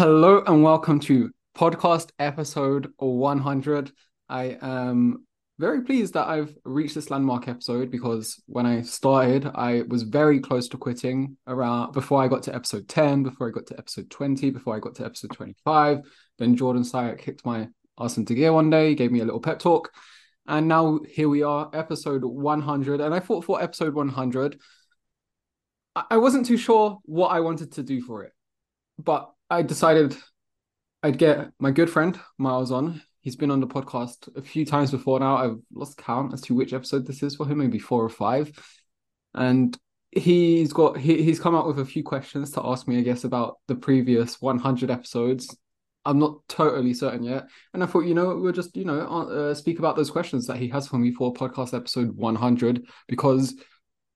Hello and welcome to podcast episode 100. I am very pleased that I've reached this landmark episode because when I started, I was very close to quitting around before I got to episode 10, before I got to episode 20, before I got to episode 25. Then Jordan Syatt kicked my ass into gear one day, gave me a little pep talk. And now here we are, episode 100. And I thought for episode 100, I wasn't too sure what I wanted to do for it. But I decided I'd get my good friend Myles on. He's been on the podcast a few times before now. I've lost count as to which episode this is for him, maybe four or five. And he's got he, he's come out with a few questions to ask me, I guess, about the previous 100 episodes. I'm not totally certain yet, and I thought, you know, we'll just you know uh, speak about those questions that he has for me for podcast episode 100 because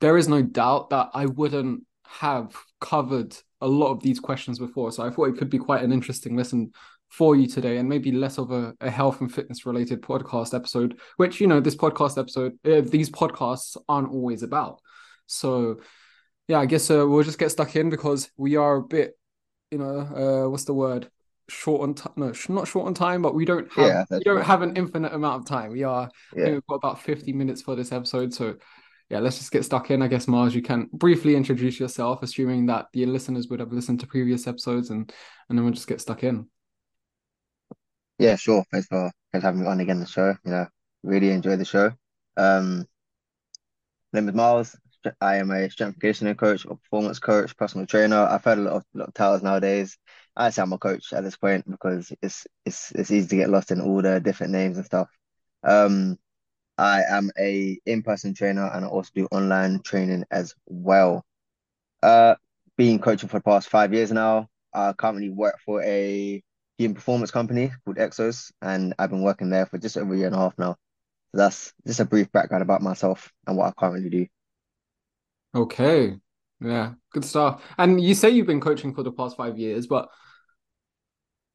there is no doubt that I wouldn't have covered a lot of these questions before. So I thought it could be quite an interesting listen for you today and maybe less of a, a health and fitness related podcast episode, which, you know, this podcast episode, uh, these podcasts aren't always about. So, yeah, I guess uh, we'll just get stuck in because we are a bit, you know, uh, what's the word? Short on time, no, not short on time, but we don't have Yeah, we don't right. have an infinite amount of time. We are Yeah. we've got about 50 minutes for this episode. So yeah, let's just get stuck in. I guess Myles, you can briefly introduce yourself, assuming that the listeners would have listened to previous episodes and and then we'll just get stuck in. Yeah, sure. Thanks for thanks for having me on again the show. You know, really enjoy the show. Um, name is Myles. I am a strength conditioning coach, a performance coach, personal trainer. I've heard a lot of, lot of titles nowadays. I say I'm a coach at this point because it's it's it's easy to get lost in all the different names and stuff. Um, I am a in-person trainer and I also do online training as well. Uh, been coaching for the past five years now. I currently work for a human performance company called Exos, and I've been working there for just over a year and a half now. So that's just a brief background about myself and what I currently do. Okay. Yeah, good stuff. And you say you've been coaching for the past five years, but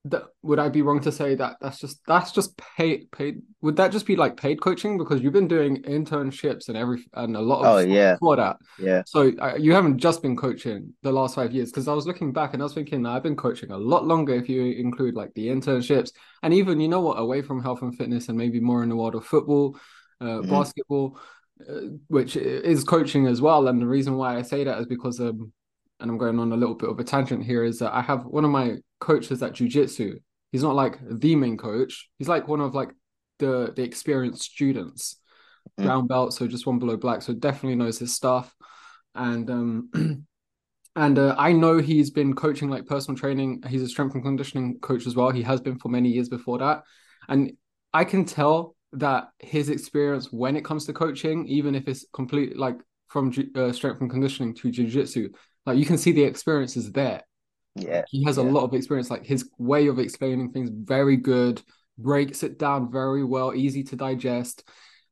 that would I be wrong to say that that's just that's just paid paid would that just be like paid coaching? Because you've been doing internships and every and a lot Oh of stuff yeah, before that. Yeah, So uh, you haven't just been coaching the last five years because I was looking back and I was thinking I've been coaching a lot longer if you include like the internships. And even you know what away from health and fitness and maybe more in the world of football, uh, hmm basketball, uh, which is coaching as well. And the reason why I say that is because um, and I'm going on a little bit of a tangent here is that I have one of my coaches at jujitsu. He's not like the main coach. He's like one of like the the experienced students hmm brown belt, so just one below black, so definitely knows his stuff. And um and uh, I know he's been coaching like personal training. He's a strength and conditioning coach as well. He has been for many years before that. And I can tell that his experience when it comes to coaching, even if it's complete like from uh, strength and conditioning to jiu-jitsu, like you can see the experience is there. Yeah, He has a lot of experience. Like his way of explaining things, very good, breaks it down very well, easy to digest,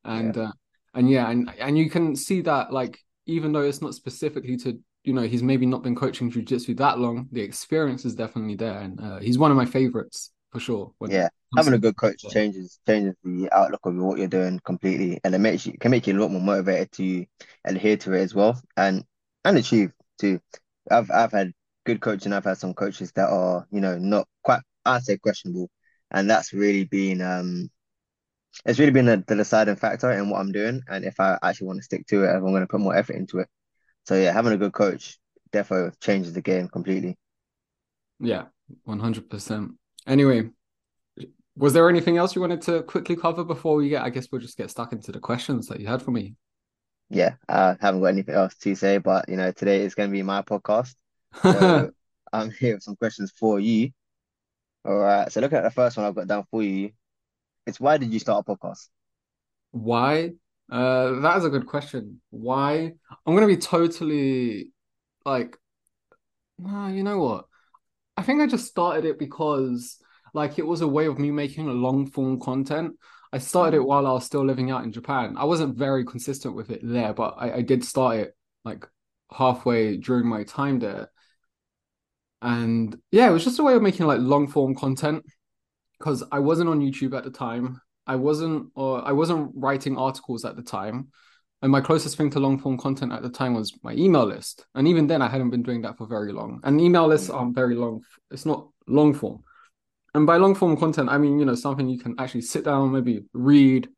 yeah, and uh, and yeah, and and you can see that like even though it's not specifically to you know he's maybe not been coaching jujitsu that long, the experience is definitely there, and uh, he's one of my favorites for sure when yeah. Having a good coach yeah. changes changes the outlook of what you're doing completely, and it makes you can make you a lot more motivated to adhere to it as well, and and achieve too. I've I've had good coaching. I've had some coaches that are you know not quite I'd say questionable, and that's really been um it's really been the, the deciding factor in what I'm doing and if I actually want to stick to it, if I'm going to put more effort into it. So yeah, having a good coach definitely changes the game completely. Yeah, one hundred percent. Anyway, was there anything else you wanted to quickly cover before we get? I guess we'll just get stuck into the questions that you had for me. Yeah, I haven't got anything else to say, but you know, today is going to be my podcast. So I'm here with some questions for you. All right. So looking at the first one I've got down for you, it's why did you start a podcast? Why? Uh, that is a good question. Why? I'm gonna be totally like, nah, you know what? I think I just started it because like it was a way of me making a long form content. I started it Mm, while I was still living out in Japan. I wasn't very consistent with it there, but I, I did start it like halfway during my time there. And yeah, it was just a way of making like long form content because I wasn't on YouTube at the time. I wasn't or I wasn't writing articles at the time. and my closest thing to long form content at the time was my email list. And even then, I hadn't been doing that for very long. And email lists aren't very long. It's not long form. And by long form content, I mean, you know, something you can actually sit down, maybe read,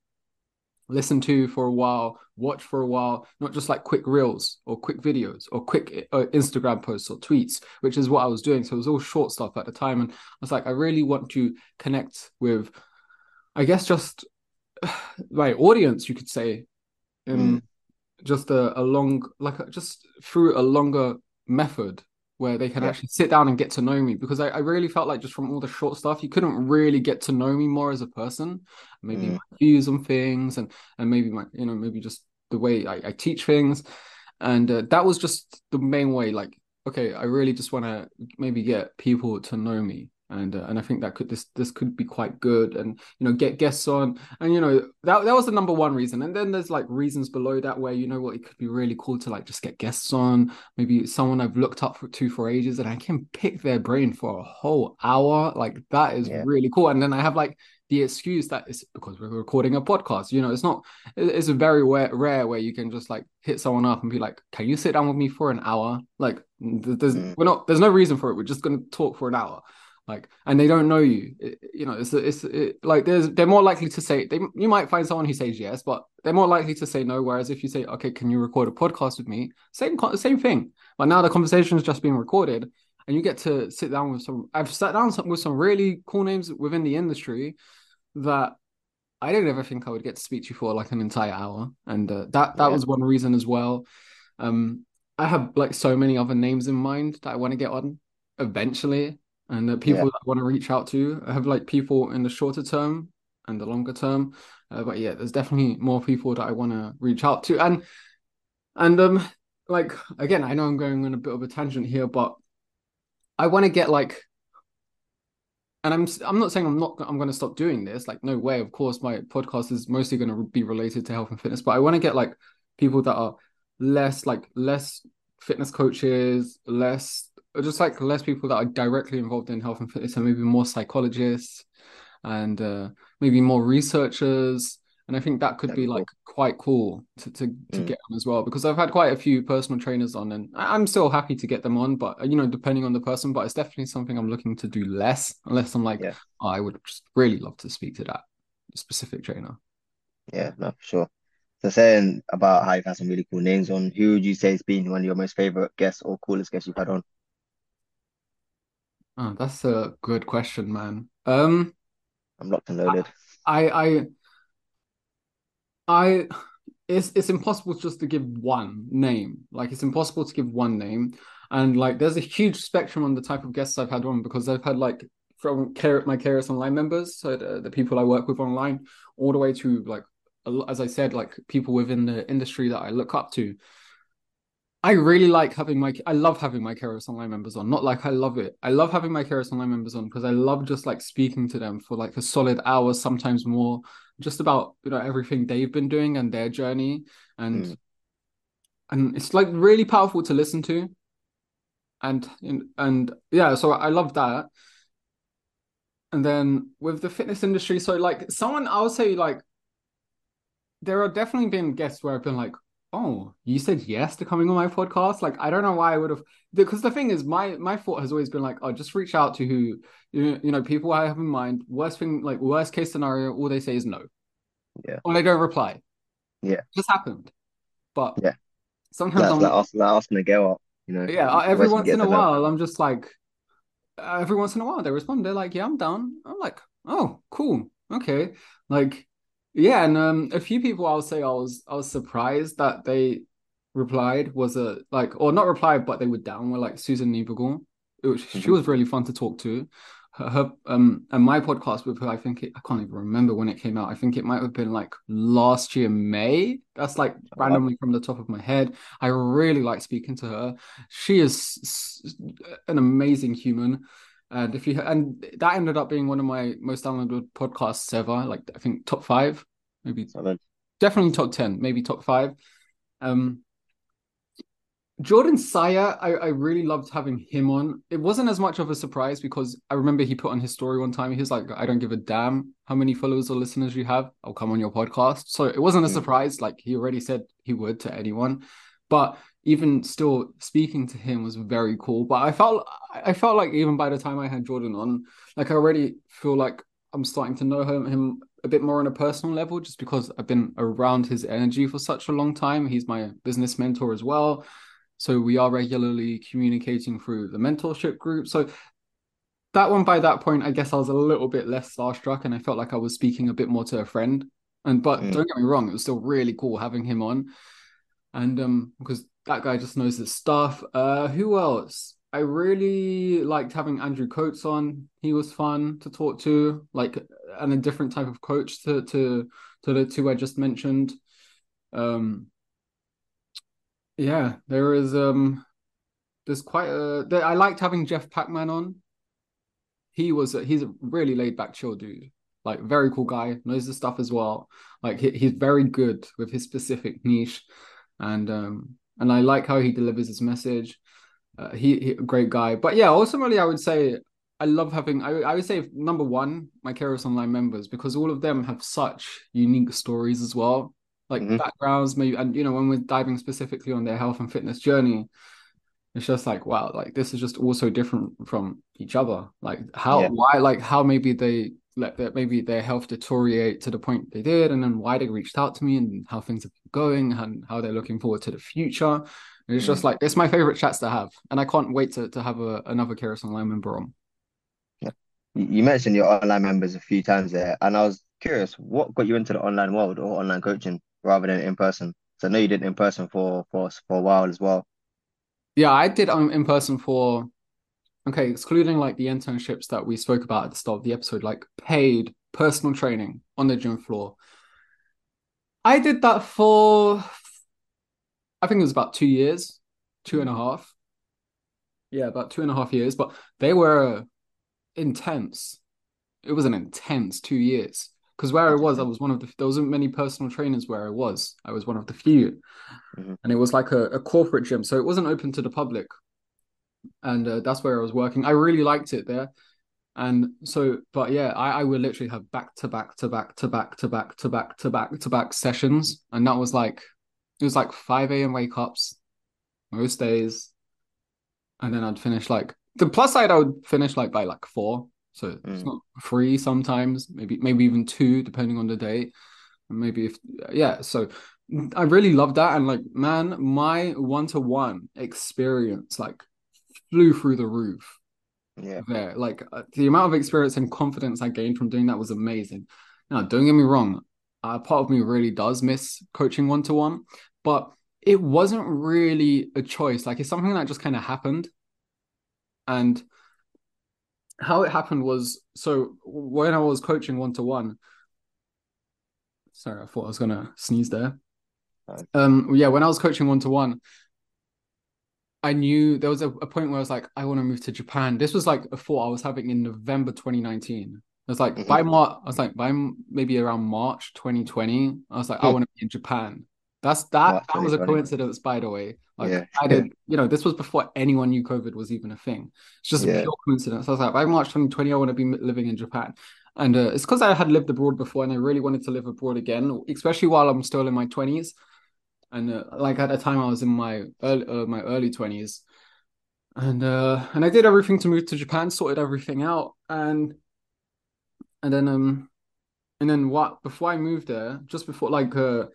listen to for a while, watch for a while, not just like quick reels or quick videos or quick uh, Instagram posts or tweets, which is what I was doing. So it was all short stuff at the time. And I was like, I really want to connect with, I guess, just my audience, you could say, in mm. just a, a long, like just through a longer method where they can yeah. actually sit down and get to know me because I, I, really felt like just from all the short stuff you couldn't really get to know me more as a person maybe mm. my views on things and and maybe my you know maybe just the way I, I teach things and uh, that was just the main way like okay I really just want to maybe get people to know me and uh, and I think that could this this could be quite good. And you know get guests on. And you know that that was the number one reason. And then there's like reasons below that where you know what it could be really cool to like just get guests on. Maybe someone I've looked up for, to for ages and I can pick their brain for a whole hour. Like that is yeah. really cool. And then I have like the excuse that it's because we're recording a podcast you know it's not it's a very rare, rare where you can just like hit someone up and be like can you sit down with me for an hour? Like there's mm. we're not there's no reason for it. We're just going to talk for an hour like and they don't know you. It, you know it's it's it, like there's they're more likely to say they you might find someone who says yes but they're more likely to say no. Whereas if you say okay can you record a podcast with me? Same same thing. But now the conversation is just being recorded and you get to sit down with some i've sat down with some really cool names within the industry that i didn't ever think i would get to speak to you for like an entire hour. And uh, that that yeah. was one reason as well. Um i have like so many other names in mind that i want to get on eventually and the people yeah. that I want to reach out to I have like people in the shorter term and the longer term. Uh, but yeah, there's definitely more people that I want to reach out to, and and um like again, I know I'm going on a bit of a tangent here, but I want to get like, and I'm I'm not saying I'm not I'm going to stop doing this. Like no way. Of course, my podcast is mostly going to be related to health and fitness, but I want to get like people that are less like less fitness coaches, less just like less people that are directly involved in health and fitness, and maybe more psychologists and uh, maybe more researchers. And I think that could That'd be like quite cool to to, to mm. get on as well because I've had quite a few personal trainers on, and I'm still happy to get them on. But you know, depending on the person, but it's definitely something I'm looking to do less, unless I'm like, yeah. oh, I would just really love to speak to that specific trainer. Yeah, no, for sure. So saying about how you've had some really cool names on, who would you say has been one of your most favorite guests or coolest guests you've had on? Oh, that's a good question, man. Um, I'm locked and loaded. I, I, I, it's it's impossible just to give one name. Like it's impossible to give one name, and like there's a huge spectrum on the type of guests I've had on because I've had like from care my Keras Online members, so the, the people I work with online, all the way to like as I said, like people within the industry that I look up to. I really like having my I love having my Keras Online members on. Not like I love it. I love having my Keras Online members on because I love just like speaking to them for like a solid hour, sometimes more, just about you know everything they've been doing and their journey. And mm. and it's like really powerful to listen to. And and yeah, so I love that. And then with the fitness industry, so like someone I would say like there are definitely been guests where I've been like, oh, you said yes to coming on my podcast. Like, I don't know why I would have, because the thing is, my my thought has always been like, oh, just reach out to who you, you know people I have in mind. Worst thing, like worst case scenario, all they say is no. Yeah. Or they don't reply. Yeah. Just happened. But yeah, sometimes that's I'm like asking, to go up. You know. Yeah. Uh, every once in a while, I'm just like, uh, every once in a while they respond. They're like, yeah, I'm down. I'm like, oh, cool, okay, like yeah, and um, a few people I'll say I was I was surprised that they replied was a like or not replied but they were down were like Susan Niebergall. Was, mm-hmm. She was really fun to talk to. Her, her, um and my podcast with her, I think it, I can't even remember when it came out. I think it might have been like last year May. That's like oh, randomly from the top of my head. I really like speaking to her. She is an amazing human. And if you and that ended up being one of my most downloaded podcasts ever, like I think top five, maybe definitely top ten, maybe top five. Um, Jordan Syatt, I, I really loved having him on. It wasn't as much of a surprise because I remember he put on his story one time. He was like, I don't give a damn how many followers or listeners you have. I'll come on your podcast. So it wasn't a surprise. Like he already said he would to anyone. But even still speaking to him was very cool. But I felt I felt like even by the time I had Jordan on, like I already feel like I'm starting to know him, him a bit more on a personal level just because I've been around his energy for such a long time. He's my business mentor as well. So we are regularly communicating through the mentorship group. So that one by that point, I guess I was a little bit less starstruck and I felt like I was speaking a bit more to a friend. And but Mm. don't get me wrong, it was still really cool having him on. And um because that guy just knows his stuff. Uh who else? I really liked having Andrew Coates on. He was fun to talk to, like and a different type of coach to to to the two I just mentioned. Um yeah, there is um there's quite a there, I liked having Jeff Packman on. He was a, he's a really laid back chill dude. Like very cool guy, knows the stuff as well. Like he, he's very good with his specific niche and um and I like how he delivers his message. Uh, he, he a great guy. But yeah, ultimately I would say I love having I, I would say number one, my Keros Online members, because all of them have such unique stories as well. Like Mhm. backgrounds, maybe and you know, when we're diving specifically on their health and fitness journey, it's just like wow, like this is just also different from each other. Like how Yeah. why like how maybe they let their maybe their health deteriorate to the point they did, and then why they reached out to me and how things have been going and how they're looking forward to the future. And it's just like it's my favorite chats to have, and I can't wait to to have a, another Keros Online member on. You mentioned your online members a few times there, and I was curious, what got you into the online world or online coaching rather than in person? So I know you did in person for for for a while as well. Yeah, I did um in person for okay, excluding like the internships that we spoke about at the start of the episode, like paid personal training on the gym floor. I did that for I think it was about two years, two and a half. Yeah, about two and a half years, but they were intense. It was an intense two years. Because where I was, I was one of the there wasn't many personal trainers where I was. I was one of the few. Mhm. And it was like a, a corporate gym. So it wasn't open to the public. And uh, that's where I was working. I really liked it there. And so, but yeah, I, I would literally have back to back to back to back to back to back to back to back sessions. And that was like, it was like 5 a.m. wake ups most days. And then I'd finish like, the plus side, I would finish like by like four. So it's Mm. not three sometimes, maybe, maybe even two, depending on the day. And maybe if, yeah. So I really love that. And like, man, my one to one experience like flew through the roof Yeah. there. Like uh, the amount of experience and confidence I gained from doing that was amazing. Now, don't get me wrong, uh, part of me really does miss coaching one to one, but it wasn't really a choice. Like it's something that just kind of happened. And how it happened was so when I was coaching one to one, sorry, I thought I was gonna sneeze there. Um, yeah, when I was coaching one to one, I knew there was a, a point where I was like, I want to move to Japan. This was like a thought I was having in November 2019. I was like, Mhm. by March, I was like, by maybe around March 2020, I was like, I Hmm. want to be in Japan. That's that. That was a 2020. coincidence, by the way. Like Yeah. I did, you know, this was before anyone knew COVID was even a thing. It's just a Yeah. pure coincidence. I was like, by March 2020, I want to be living in Japan. And uh, it's because I had lived abroad before and I really wanted to live abroad again, especially while I'm still in my 20s. And uh, like at the time, I was in my early, uh, my early 20s. And uh, and I did everything to move to Japan, sorted everything out, and and then um and then what before I moved there, just before like uh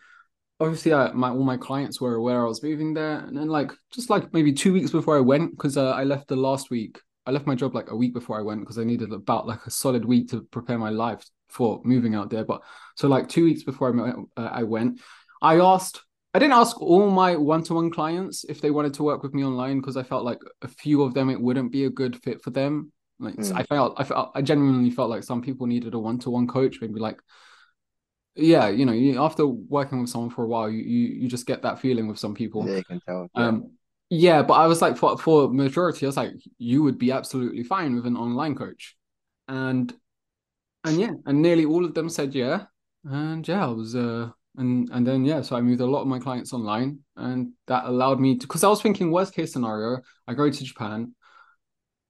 obviously I, my all my clients were aware I was moving there, and then like just like maybe two weeks before I went, because uh, I left the last week. I left my job like a week before I went because I needed about like a solid week to prepare my life for moving out there. But so like two weeks before I went, uh, I went, I asked. I didn't ask all my one-to-one clients if they wanted to work with me online because I felt like a few of them it wouldn't be a good fit for them. Like Mm. I felt, I felt, I genuinely felt like some people needed a one-to-one coach, maybe like yeah, you know, you, after working with someone for a while, you, you you just get that feeling with some people. Yeah, you can tell. Yeah. Um, yeah, but I was like, for for majority, I was like, you would be absolutely fine with an online coach, and and yeah, and nearly all of them said yeah, and yeah, I was uh and and then yeah, so I moved a lot of my clients online, and that allowed me to because I was thinking worst case scenario, I go to Japan,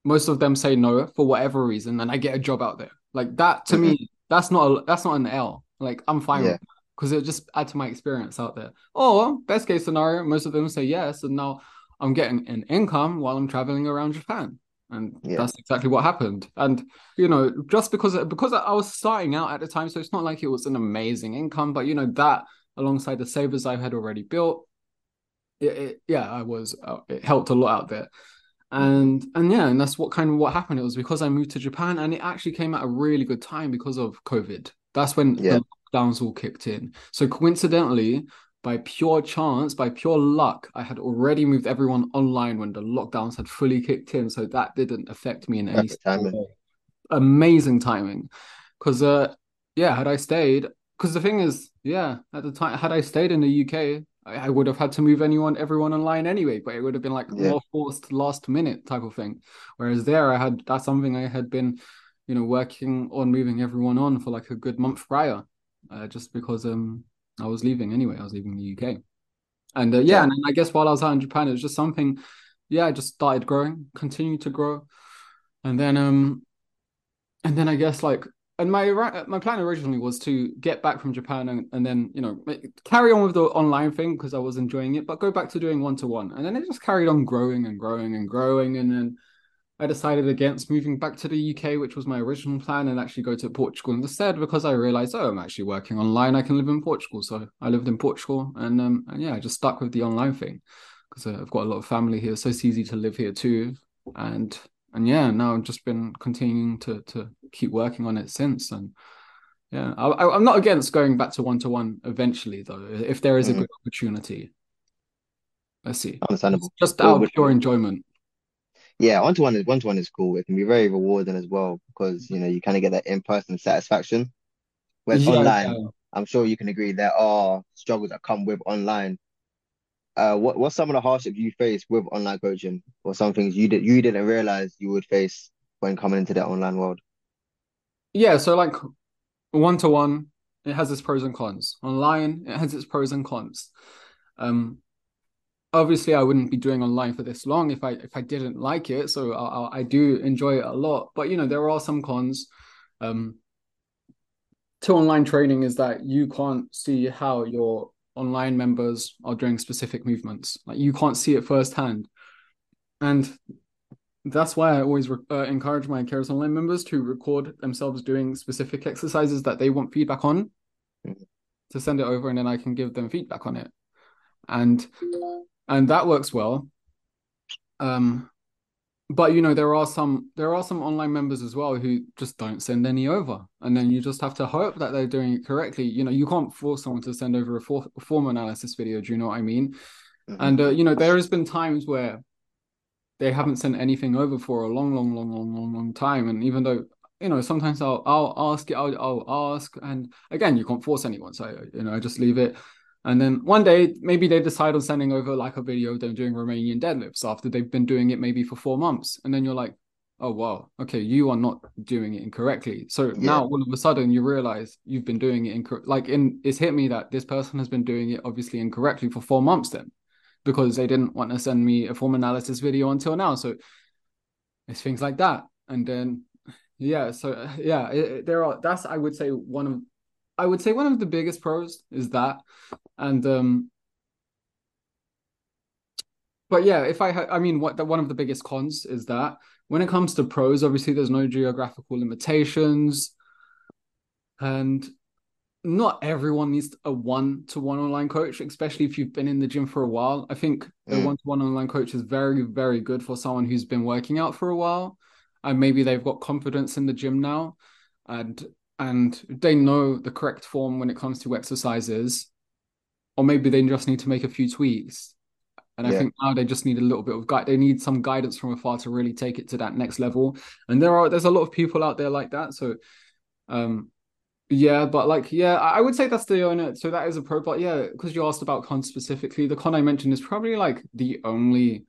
most of them say no for whatever reason, and I get a job out there. Like that to mm-hmm. me, that's not a, that's not an L. Like I'm fine yeah. because it just add to my experience out there. Or best case scenario, most of them say yes, and now I'm getting an income while I'm traveling around Japan. And yeah. that's exactly what happened. And you know, just because because I was starting out at the time, so it's not like it was an amazing income, but you know that alongside the savers I had already built, it, it, yeah, I was uh, it helped a lot out there and and yeah and that's what kind of what happened it was because i moved to japan and it actually came at a really good time because of covid that's when yeah. the lockdowns all kicked in so coincidentally by pure chance by pure luck i had already moved everyone online when the lockdowns had fully kicked in so that didn't affect me in any timing. amazing timing because uh yeah had i stayed because the thing is yeah at the time had i stayed in the uk I would have had to move anyone, everyone online anyway, but it would have been like yeah. more forced last minute type of thing. Whereas there, I had that's something I had been, you know, working on moving everyone on for like a good month prior, uh, just because um I was leaving anyway. I was leaving the UK, and uh, yeah, yeah, and I guess while I was out in Japan, it was just something. Yeah, I just started growing, continued to grow, and then um, and then I guess like and my my plan originally was to get back from Japan and, and then you know carry on with the online thing because I was enjoying it, but go back to doing one to one, and then it just carried on growing and growing and growing, and then I decided against moving back to the UK, which was my original plan, and actually go to Portugal instead because I realized oh I'm actually working online, I can live in Portugal, so I lived in Portugal, and um and yeah I just stuck with the online thing because uh, I've got a lot of family here, so it's easy to live here too, and and yeah, now I've just been continuing to to keep working on it since. And yeah, I, am not against going back to one to one eventually, though, if there is a mm-hmm. good opportunity. Let's see. Understandable. Just out of pure enjoyment. Yeah, one to one is one to one is cool. It can be very rewarding as well because you know you kind of get that in person satisfaction. Whereas yeah, online, yeah. I'm sure you can agree there are struggles that come with online uh, what what's some of the hardships you faced with online coaching, or some things you did you didn't realize you would face when coming into the online world? Yeah, so like one to one, it has its pros and cons. Online, it has its pros and cons. Um, obviously, I wouldn't be doing online for this long if I if I didn't like it. So I, I do enjoy it a lot, but you know there are some cons. Um, to online training is that you can't see how your online members are doing specific movements. Like you can't see it firsthand, and that's why I always re- uh, encourage my Keras Online members to record themselves doing specific exercises that they want feedback on, mm-hmm. to send it over, and then I can give them feedback on it, and and that works well. Um, but you know there are some there are some online members as well who just don't send any over. And then you just have to hope that they're doing it correctly. You know you can't force someone to send over a for- form analysis video do you know what i mean? Mm-hmm. and uh, you know there has been times where they haven't sent anything over for a long long long long long long time. And even though you know sometimes i'll i'll ask it I'll, I'll ask. And again you can't force anyone. So you know i just leave it and then one day, maybe they decide on sending over like a video of them doing Romanian deadlifts after they've been doing it maybe for four months. And then you're like, oh, wow, okay, you are not doing it incorrectly. So yeah. now all of a sudden you realize you've been doing it incorrect. Like, in it's hit me that this person has been doing it obviously incorrectly for four months then because they didn't want to send me a form analysis video until now. So it's things like that. And then, yeah, so yeah, it, there are, that's, I would say, one of I would say one of the biggest pros is that, and um, but yeah, if I ha- I mean, what the, one of the biggest cons is that when it comes to pros, obviously there's no geographical limitations, and not everyone needs a one-to-one online coach, especially if you've been in the gym for a while. I think mm. a one-to-one online coach is very, very good for someone who's been working out for a while, and maybe they've got confidence in the gym now, and and they know the correct form when it comes to exercises, or maybe they just need to make a few tweaks. And yeah. I think now they just need a little bit of guide. They need some guidance from afar to really take it to that next level. And there are there's a lot of people out there like that. So, um, yeah, but like yeah, I would say that's the only. So that is a pro. But yeah, because you asked about con specifically, the con I mentioned is probably like the only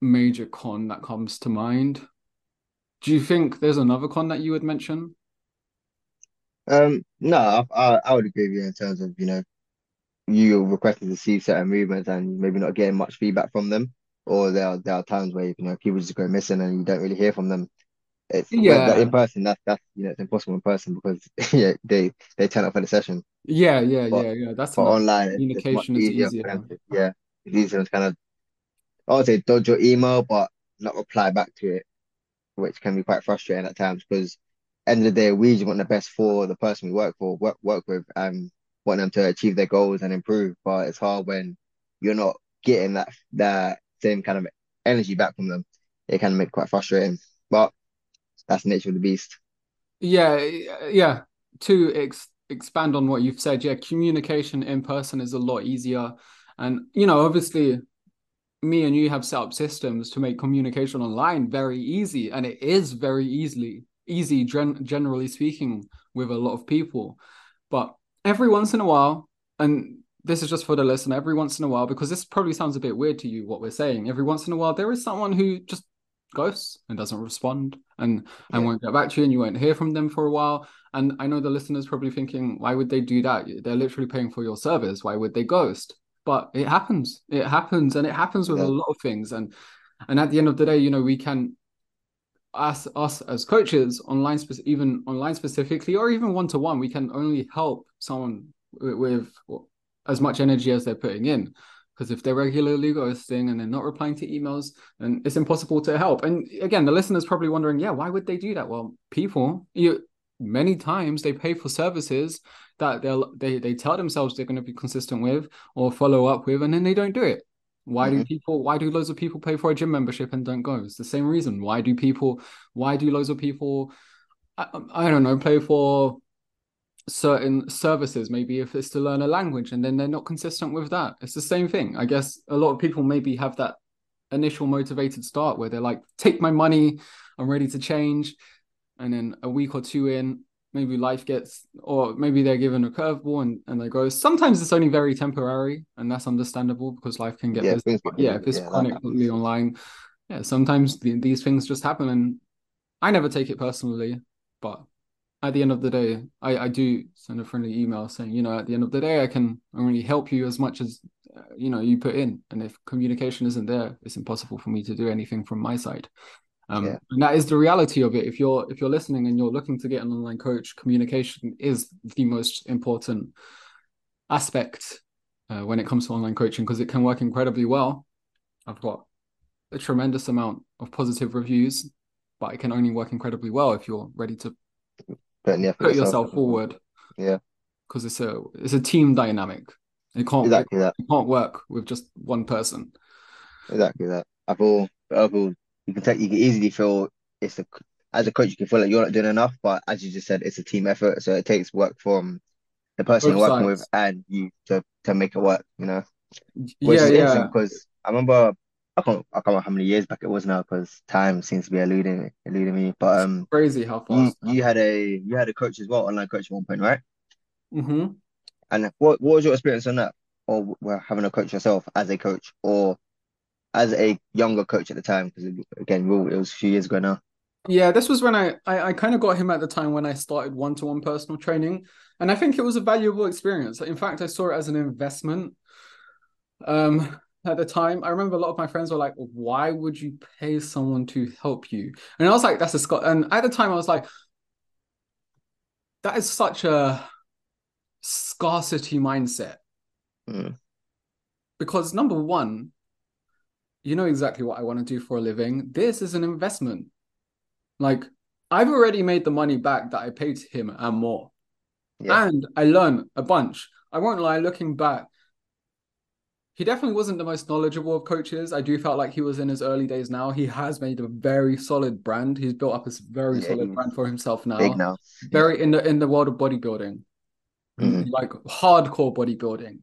major con that comes to mind. Do you think there's another con that you would mention? Um, no, I, I, I would agree with you in terms of, you know, you requesting to see certain movements and maybe not getting much feedback from them, or there are there are times where you know people just go missing and you don't really hear from them. It's that in person that's that's you know it's impossible in person because yeah they they turn up for the session, yeah, yeah, but yeah, yeah. That's but online it's, it's communication is easier easier. yeah it's easier to kind of I would say dodge your email but not reply back to it, which can be quite frustrating at times because end of the day we just want the best for the person we work for work work with and want them to achieve their goals and improve, but it's hard when you're not getting that that same kind of energy back from them. It can make it quite frustrating, but that's the nature of the beast. Yeah, yeah. To ex expand on what you've said, yeah, communication in person is a lot easier. And, you know, obviously, me and you have set up systems to make communication online very easy. And it is very easily easy, gen generally speaking, with a lot of people. But every once in a while, and this is just for the listener, every once in a while, because this probably sounds a bit weird to you, what we're saying, every once in a while, there is someone who just ghosts and doesn't respond and and Yeah, won't get back to you and you won't hear from them for a while. And i know the listeners probably thinking why would they do that? They're literally paying for your service. Why would they ghost? But it happens. It happens and it happens with a lot of things. And and at the end of the day you know we can us us as coaches online spe- even online specifically or even one to one we can only help someone with, with as much energy as they're putting in. Because if they're regularly ghosting and they're not replying to emails then it's impossible to help. And again the listener's probably wondering yeah why would they do that? Well people you many times they pay for services that they'll they, they tell themselves they're going to be consistent with or follow up with and then they don't do it why do hmm people why do loads of people pay for a gym membership and don't go? It's the same reason. Why do people why do loads of people I, I don't know pay for certain services maybe if it's to learn a language and then they're not consistent with that? It's the same thing. I guess a lot of people maybe have that initial motivated start where they're like take my money i'm ready to change and then a week or two in maybe life gets or maybe they're given a curveball and, and they go. Sometimes it's only very temporary and that's understandable because life can get yeah. yeah if it's Yeah, chronically online. Yeah sometimes the, these things just happen and i never take it personally but at the end of the day i i do send a friendly email saying you know at the end of the day i can only help you as much as uh, you know you put in. And if communication isn't there it's impossible for me to do anything from my side um, Yeah, and that is the reality of it. If you're if you're listening and you're looking to get an online coach, communication is the most important aspect uh, when it comes to online coaching because it can work incredibly well. I've got a tremendous amount of positive reviews, but it can only work incredibly well if you're ready to putting the effort put yourself. yourself forward Yeah, because it's a it's a team dynamic. It can't it, exactly that. it can't work with just one person. Exactly that. I feel, I feel you can take, you can easily feel it's a, as a coach, you can feel like you're not doing enough, but as you just said, it's a team effort. So it takes work from the person Both you're working with and you to, to make it work, you know, which Yeah, is yeah. because I remember, I can't, I can't remember how many years back it was now because time seems to be eluding eluding me. But, It's um, crazy how you, fast that. you had a, you had a coach as well, online coach at one point, right? Mm-hmm. And what, what was your experience on that? Or having a coach yourself as a coach or as a younger coach at the time? Because again, it was a few years ago now. Yeah, this was when I I, I kind of got him at the time when I started one-to-one personal training, and I think it was a valuable experience. In fact, I saw it as an investment. Um, at the time, I remember a lot of my friends were like, "Why would you pay someone to help you?" And I was like, "That's a Scott." And at the time, I was like, "That is such a scarcity mindset." Mm, Because number one, you know exactly what I want to do for a living. This is an investment. Like I've already made the money back that I paid him and more. yeah, And I learned a bunch. I won't lie, looking back, he definitely wasn't the most knowledgeable of coaches. I do felt like he was in his early days now. He has made a very solid brand. He's built up a very yeah. solid brand for himself big now. now. Yeah. Very in the in the world of bodybuilding. hmm like hardcore bodybuilding.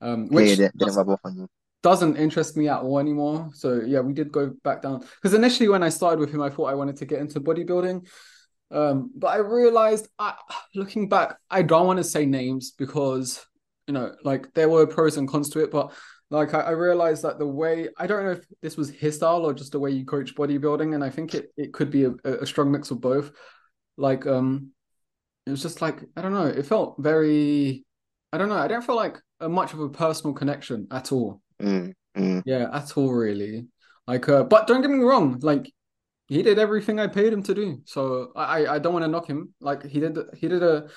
Um, which didn't, didn't doesn't interest me at all anymore. So yeah, we did go back down. Because initially when I started with him, I thought I wanted to get into bodybuilding. Um, but I realized, I, looking back, I don't want to say names because you know, like there were pros and cons to it. But like I, I realized that the way I don't know if this was his style or just the way you coach bodybuilding, and I think it it could be a, a strong mix of both. Like um, it was just like I don't know, it felt very. I don't know. I don't feel like a, much of a personal connection at all. Mm, mm, Yeah, at all, really. Like, uh, but don't get me wrong. Like, he did everything I paid him to do. So I, I don't want to knock him. Like, he did, he did a,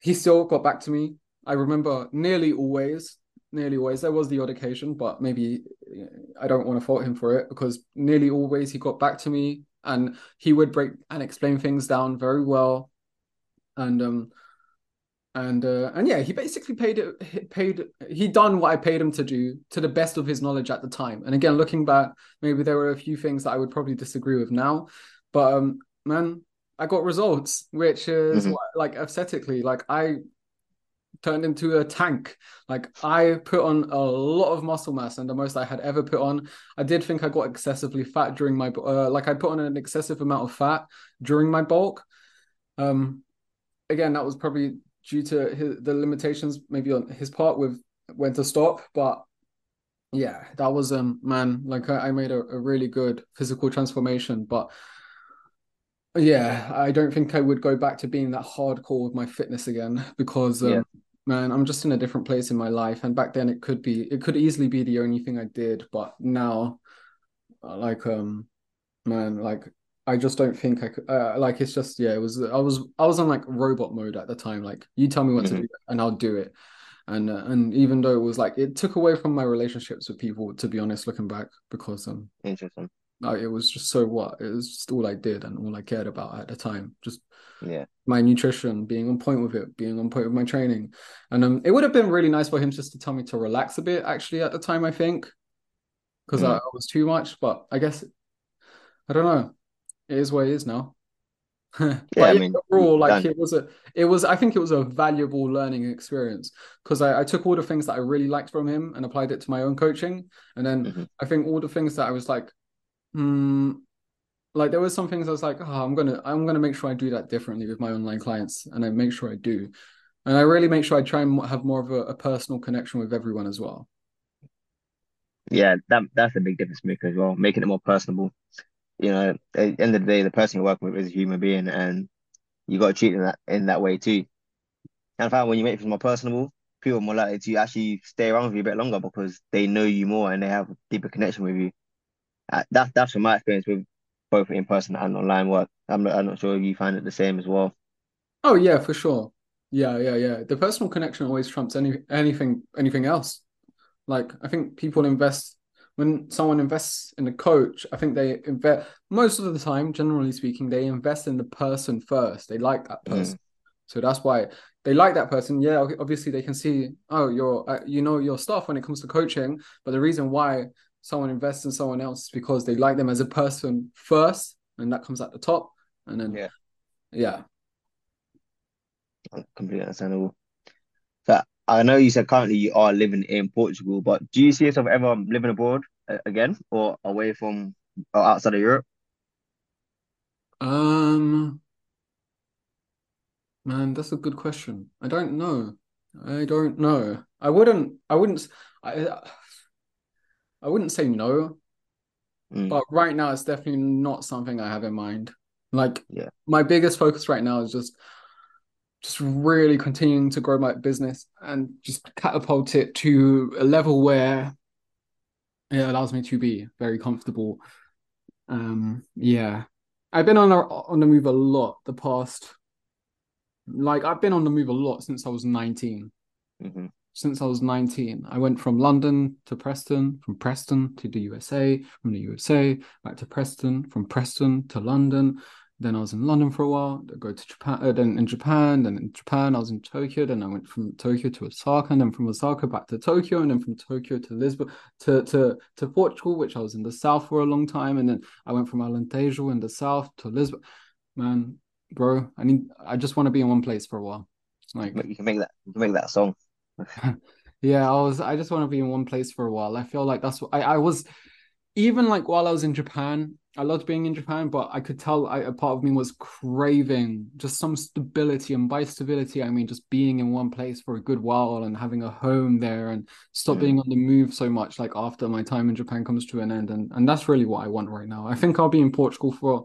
he still got back to me. I remember nearly always, nearly always. There was the odd occasion, but maybe I don't want to fault him for it because nearly always he got back to me and he would break and explain things down very well. And um, and uh, and yeah, he basically paid it. Paid he done what I paid him to do to the best of his knowledge at the time. And again, looking back, maybe there were a few things that I would probably disagree with now, but um, man, I got results, which is mm-hmm. what, like aesthetically, like I turned into a tank. Like I put on a lot of muscle mass and the most I had ever put on. I did think I got excessively fat during my uh, like I put on an excessive amount of fat during my bulk. Um, again, that was probably due to his, the limitations maybe on his part with when to stop. But yeah, that was um man, like I, I made a, a really good physical transformation. But yeah, I don't think I would go back to being that hardcore with my fitness again because um, yeah. man, I'm just in a different place in my life. And back then it could be it could easily be the only thing I did, but now like um man, like I just don't think I could. Uh, like it's just yeah. It was I was I was on like robot mode at the time. Like you tell me what mm-hmm. to do and I'll do it. And uh, and even though it was like it took away from my relationships with people, to be honest, looking back, because um, interesting. Like, it was just so what it was just all I did and all I cared about at the time. Just yeah, my nutrition, being on point with it, being on point with my training, and um, it would have been really nice for him just to tell me to relax a bit. Actually, at the time, I think because mm. I, I was too much, but I guess I don't know it is what it is now. yeah, I mean, overall, like it was a, it was. I think it was a valuable learning experience because I, I, took all the things that I really liked from him and applied it to my own coaching, and then mm-hmm. I think all the things that I was like, hmm, like there were some things I was like, oh, I'm gonna, I'm gonna make sure I do that differently with my online clients, and I make sure I do, and I really make sure I try and have more of a, a personal connection with everyone as well. Yeah, that that's a big difference maker as well, making it more personable you know, at the end of the day, the person you're working with is a human being, and you got to treat them that in that way too. And I found when you make things more personable, people are more likely to actually stay around with you a bit longer because they know you more and they have a deeper connection with you. Uh, that's that's from my experience with both in person and online work. I'm not, I'm not sure if you find it the same as well. Oh yeah, for sure. Yeah, yeah, yeah. The personal connection always trumps any anything anything else. Like I think people invest when someone invests in a coach, I think they invest most of the time, generally speaking, they invest in the person first. They like that mm. person. Mm. So that's why they like that person. Yeah, obviously they can see, oh, you're, uh, you know, your stuff when it comes to coaching. But the reason why someone invests in someone else is because they like them as a person first, and that comes at the top. And then, yeah, yeah, completely understandable. I know you said currently you are living in Portugal, but do you see yourself ever living abroad uh, again or away from or outside of Europe? Um, man, that's a good question. I don't know. I don't know. I wouldn't. I wouldn't. I. I wouldn't say no, mm. but right now it's definitely not something I have in mind. Like, yeah, my biggest focus right now is just just really continuing to grow my business and just catapult it to a level where it allows me to be very comfortable. Um, yeah, I've been on a, on the move a lot the past. Like I've been on the move a lot since I was 19 mm-hmm. Since I was nineteen, I went from London to Preston, from Preston to the USA, from the USA back to Preston, from Preston to London, then I was in London for a while. I go to Japan. Uh, then in Japan. Then in Japan, I was in Tokyo. Then I went from Tokyo to Osaka. And then from Osaka back to Tokyo. And then from Tokyo to Lisbon to to to Portugal, which I was in the south for a long time. And then I went from Alentejo in the south to Lisbon. Man, bro, I need. I just want to be in one place for a while. Like you can make that. You can make that song. yeah, I was. I just want to be in one place for a while. I feel like that's what I. I was even like while I was in Japan, I loved being in Japan, but I could tell I, a part of me was craving just some stability. And by stability, I mean just being in one place for a good while and having a home there and stop mm. being on the move so much. Like after my time in Japan comes to an end, and and that's really what I want right now. I think I'll be in Portugal for.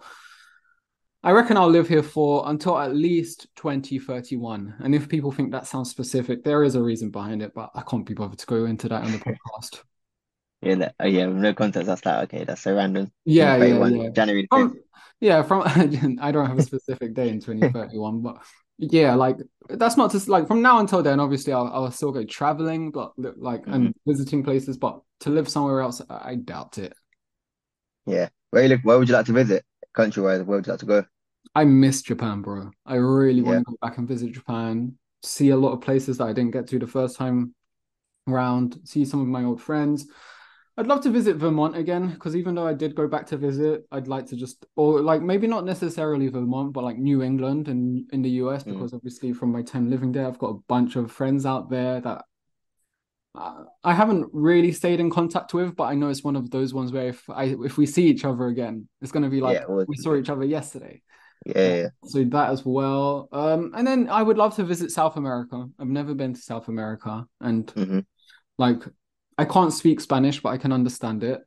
I reckon I'll live here for until at least 2031. And if people think that sounds specific, there is a reason behind it, but I can't be bothered to go into that on the podcast. Yeah, that, uh, yeah, no context. That's like okay, that's so random. Yeah, yeah, yeah. January From yeah, from I don't have a specific day in 2031, but yeah, like that's not just like from now until then, obviously I'll I'll still go traveling, but like Mhm. and visiting places, but to live somewhere else, I doubt it. Yeah. Where you live, where would you like to visit? Country-wise, where would you like to go? I miss Japan, bro. I really want Yeah. to go back and visit Japan, see a lot of places that I didn't get to the first time round, see some of my old friends. I'd love to visit Vermont again because even though I did go back to visit, I'd like to just, or like maybe not necessarily Vermont, but like New England and in the US Mm. because obviously from my time living there, I've got a bunch of friends out there that uh, I haven't really stayed in contact with, but I know it's one of those ones where if I if we see each other again, it's gonna be like Yeah, well, we saw each other yesterday. yeah, yeah, yeah. So that as well. Um, and then I would love to visit South America. I've never been to South America, and Mhm. like I can't speak Spanish, but I can understand it.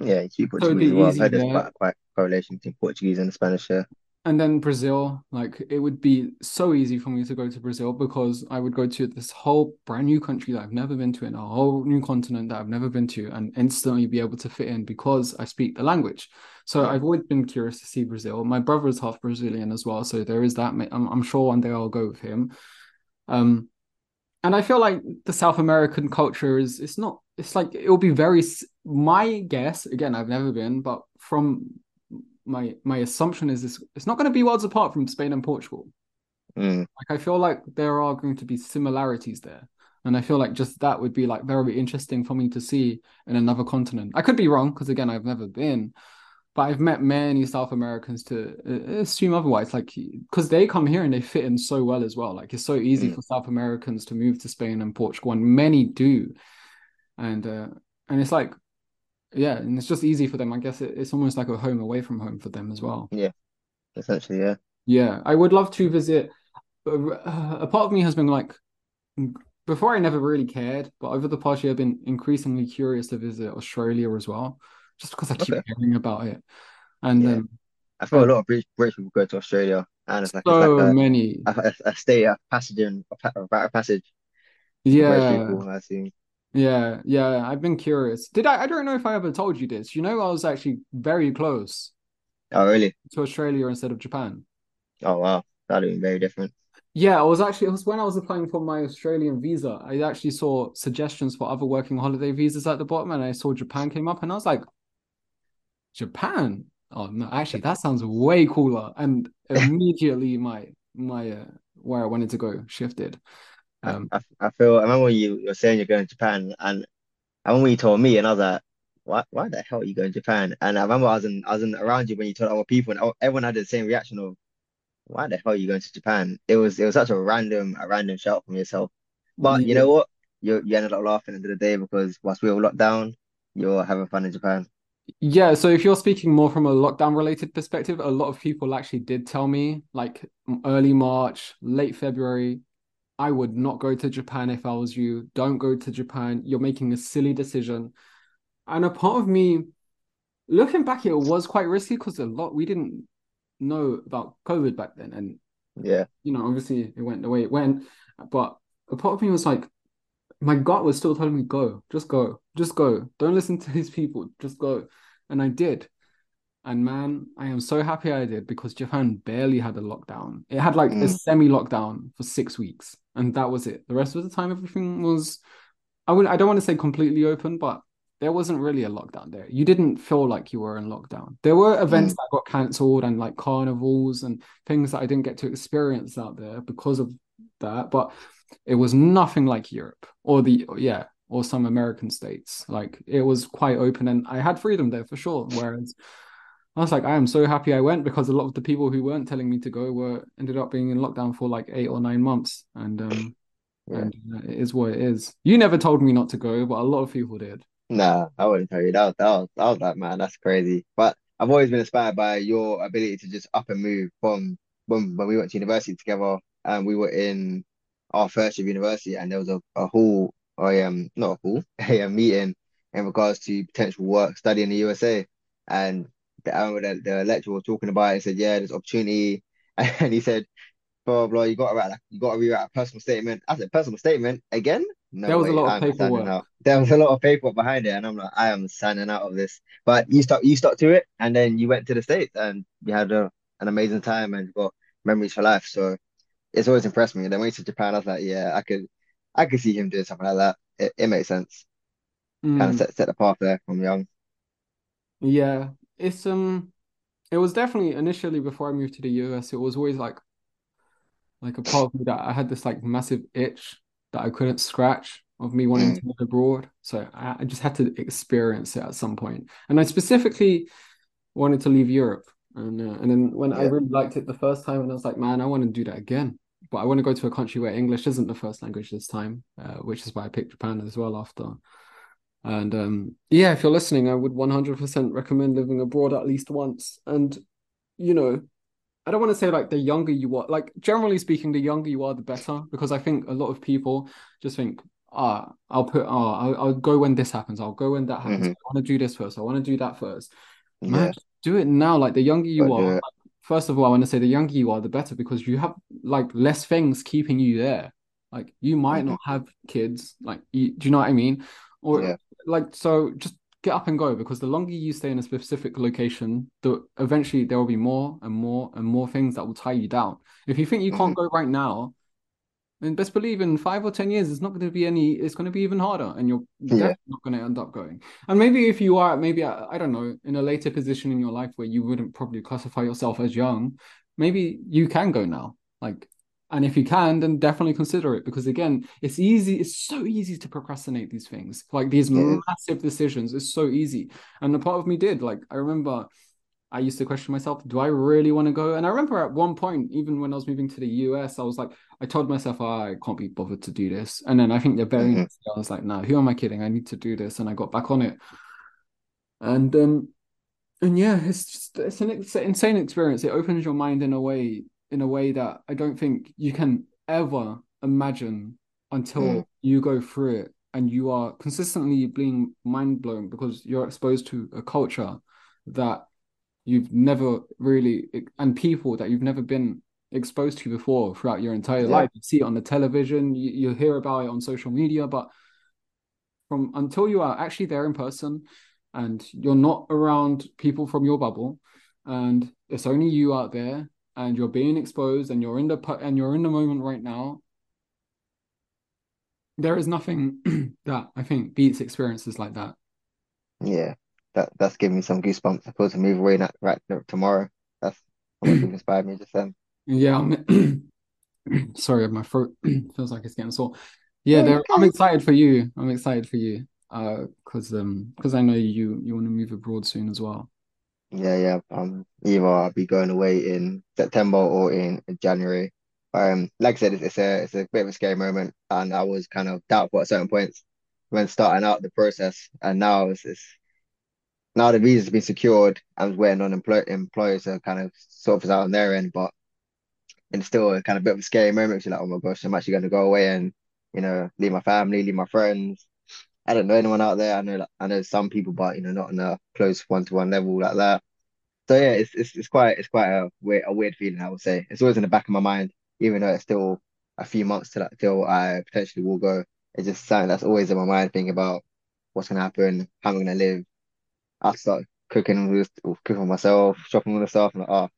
Yeah, you Portuguese as well. Easy there. quite correlation between Portuguese and Spanish. Yeah. And then Brazil, like it would be so easy for me to go to Brazil because I would go to this whole brand new country that I've never been to in a whole new continent that I've never been to and instantly be able to fit in because I speak the language. So I've always been curious to see Brazil. My brother is half Brazilian as well, so there is that. I'm, I'm sure one day I'll go with him. Um, and I feel like the South American culture is it's not it's like it'll be very my guess again I've never been but from my my assumption is this it's not going to be worlds apart from Spain and Portugal. Mm. like I feel like there are going to be similarities there. And I feel like just that would be like very interesting for me to see in another continent. I could be wrong because again I've never been but I've met many South Americans to uh, assume otherwise. Like because they come here and they fit in so well as well. Like it's so easy Mm. for South Americans to move to Spain and Portugal and many do and uh and it's like yeah and it's just easy for them I guess it, it's almost like a home away from home for them as well yeah Essentially, yeah. yeah I would love to visit uh, a part of me has been like before I never really cared but over the past year I've been increasingly curious to visit Australia as well just because I keep Okay. hearing about it and Yeah. um I feel a lot of British, British people go to Australia, and it's like it's so like many a, a, a stay, a passage, in, a, a passage yeah people. I assume. Yeah yeah I've been curious did I I don't know if I ever told you this you know I was actually very close Oh, really? to Australia instead of Japan Oh, wow. That'd be very different. Yeah, I was actually, it was when I was applying for my Australian visa. I actually saw suggestions for other working holiday visas at the bottom, and I saw Japan came up, and I was like, Japan? Oh no, actually, that sounds way cooler. And immediately my my uh, where I wanted to go shifted. I, Um, I, I feel. I remember you were saying you're going to Japan, and I remember when you told me, and I was like, "Why? Why the hell are you going to Japan?" And I remember I was in, I was in around you when you told other people, and everyone had the same reaction of, "Why the hell are you going to Japan?" It was, it was such a random, a random shout from yourself. But you know what? You you ended up laughing at the end of the day because whilst we were locked down, you're having fun in Japan. yeah. So if you're speaking more from a lockdown related perspective, a lot of people actually did tell me, like early March, late February, I would not go to Japan if I was you. Don't go to Japan. You're making a silly decision. And a part of me, looking back, it was quite risky because a lot we didn't know about COVID back then. And, Yeah, you know, obviously it went the way it went. But a part of me was like, my gut was still telling me, go, just go, just go. Don't listen to these people, just go. And I did. And man, I am so happy I did because Japan barely had a lockdown. It had like a Mm. semi-lockdown for six weeks, and that was it. The rest of the time, everything was, I would, I don't want to say completely open, but there wasn't really a lockdown there. You didn't feel like you were in lockdown. There were events Mm. that got cancelled and like carnivals and things that I didn't get to experience out there because of that, but it was nothing like Europe or the, yeah, or some American states. Like it was quite open and I had freedom there for sure. Whereas I was like, I am so happy I went because a lot of the people who weren't telling me to go were ended up being in lockdown for like eight or nine months. And um yeah. and uh, it is what it is. You never told me not to go, but a lot of people did. Nah, I wouldn't tell you that. Was, that was, that was like, man, that's crazy. But I've always been inspired by your ability to just up and move from when when we went to university together, and we were in our first year of university, and there was a, a hall, or um, not a hall, a meeting in regards to potential work study in the USA. And the, remember the, lecturer was talking about it and said, yeah, there's opportunity. And he said, blah, blah, you got to write, like, you got to rewrite a personal statement. I said, personal statement again? No There was a lot of I'm signing paperwork. There was a lot of paperwork behind it, and I'm like, I am signing out of this. But you stuck, you stuck to it, and then you went to the States, and you had a, an amazing time, and got memories for life. So it's always impressed me. And then when you to Japan, I was like, yeah, I could, I could see him doing something like that. It, it makes sense. Kind of Mm, set set the path there from young. yeah, it's um, it was definitely initially before I moved to the US, it was always like like a part of me that I had this like massive itch that I couldn't scratch of me wanting to Mm, live abroad. So I, I just had to experience it at some point. And I specifically wanted to leave Europe. And uh, and then when I really liked it the first time, and I was like, man, I want to do that again. But I want to go to a country where English isn't the first language this time, uh, which is why I picked Japan as well after. And um, yeah, if you're listening, I would 100% recommend living abroad at least once. And you know, I don't want to say like the younger you are, like generally speaking, the younger you are, the better, because I think a lot of people just think, ah, I'll put, ah, I'll, I'll go when this happens, I'll go when that happens. hmm I want to do this first, I want to do that first. Man, Yeah. do it now. Like the younger you are, it. first of all, I want to say the younger you are, the better, because you have like less things keeping you there. Like you might hmm not have kids, like you, do you know what I mean? Or Yeah. Like so, just get up and go because the longer you stay in a specific location, the eventually there will be more and more and more things that will tie you down. If you think you can't mm-hmm. go right now, and best believe in five or ten years, it's not going to be any. It's going to be even harder, and you're Yeah. definitely not going to end up going. And maybe if you are, maybe I, I don't know, in a later position in your life where you wouldn't probably classify yourself as young, maybe you can go now. Like, and if you can, then definitely consider it because again, it's easy. It's so easy to procrastinate these things, like these is. massive decisions. It's so easy, and a part of me did. Like, I remember. I used to question myself, do I really want to go? And I remember at one point, even when I was moving to the US, I was like, I told myself, oh, I can't be bothered to do this. And then I think the very hmm next day, I was like, no, who am I kidding? I need to do this. And I got back on it. And um, and yeah, it's just it's an it's an insane experience. It opens your mind in a way, in a way that I don't think you can ever imagine Mm, until you go through it and you are consistently being mind blown because you're exposed to a culture that you've never really and people that you've never been exposed to before throughout your entire yeah. life. You see it on the television, you, you hear about it on social media, but from until you are actually there in person and you're not around people from your bubble and it's only you out there and you're being exposed and you're in the and you're in the moment right now there is nothing that i think beats experiences like that Yeah. That that's giving me some goosebumps. I feel to move away not right tomorrow. That's how much inspired me just then. yeah I'm, sorry my throat feels like it's getting sore yeah there i'm excited for you i'm excited for you uh because um because i know you you want to move abroad soon as well Yeah, yeah. Um, either I'll be going away in September or in, January. Um, like I said, it's, it's a it's a bit of a scary moment, and I was kind of doubtful at certain points when starting out the process, and now it's, it's now the visa's been secured. I was waiting on employ employers to kind of sort this out on their end, but it's still a kind of bit of a scary moment. You're like, oh my gosh, I'm actually going to go away and you know leave my family, leave my friends. I don't know anyone out there. I know like, I know some people, but you know not on a close one to one level like that. So yeah, it's it's it's quite it's quite a weird a weird feeling, I would say. It's always in the back of my mind, even though it's still a few months till till I potentially will go. It's just something that's always in my mind, thinking about what's gonna happen, how I'm gonna live. I start cooking cooking myself, shopping all the stuff, and like, oh,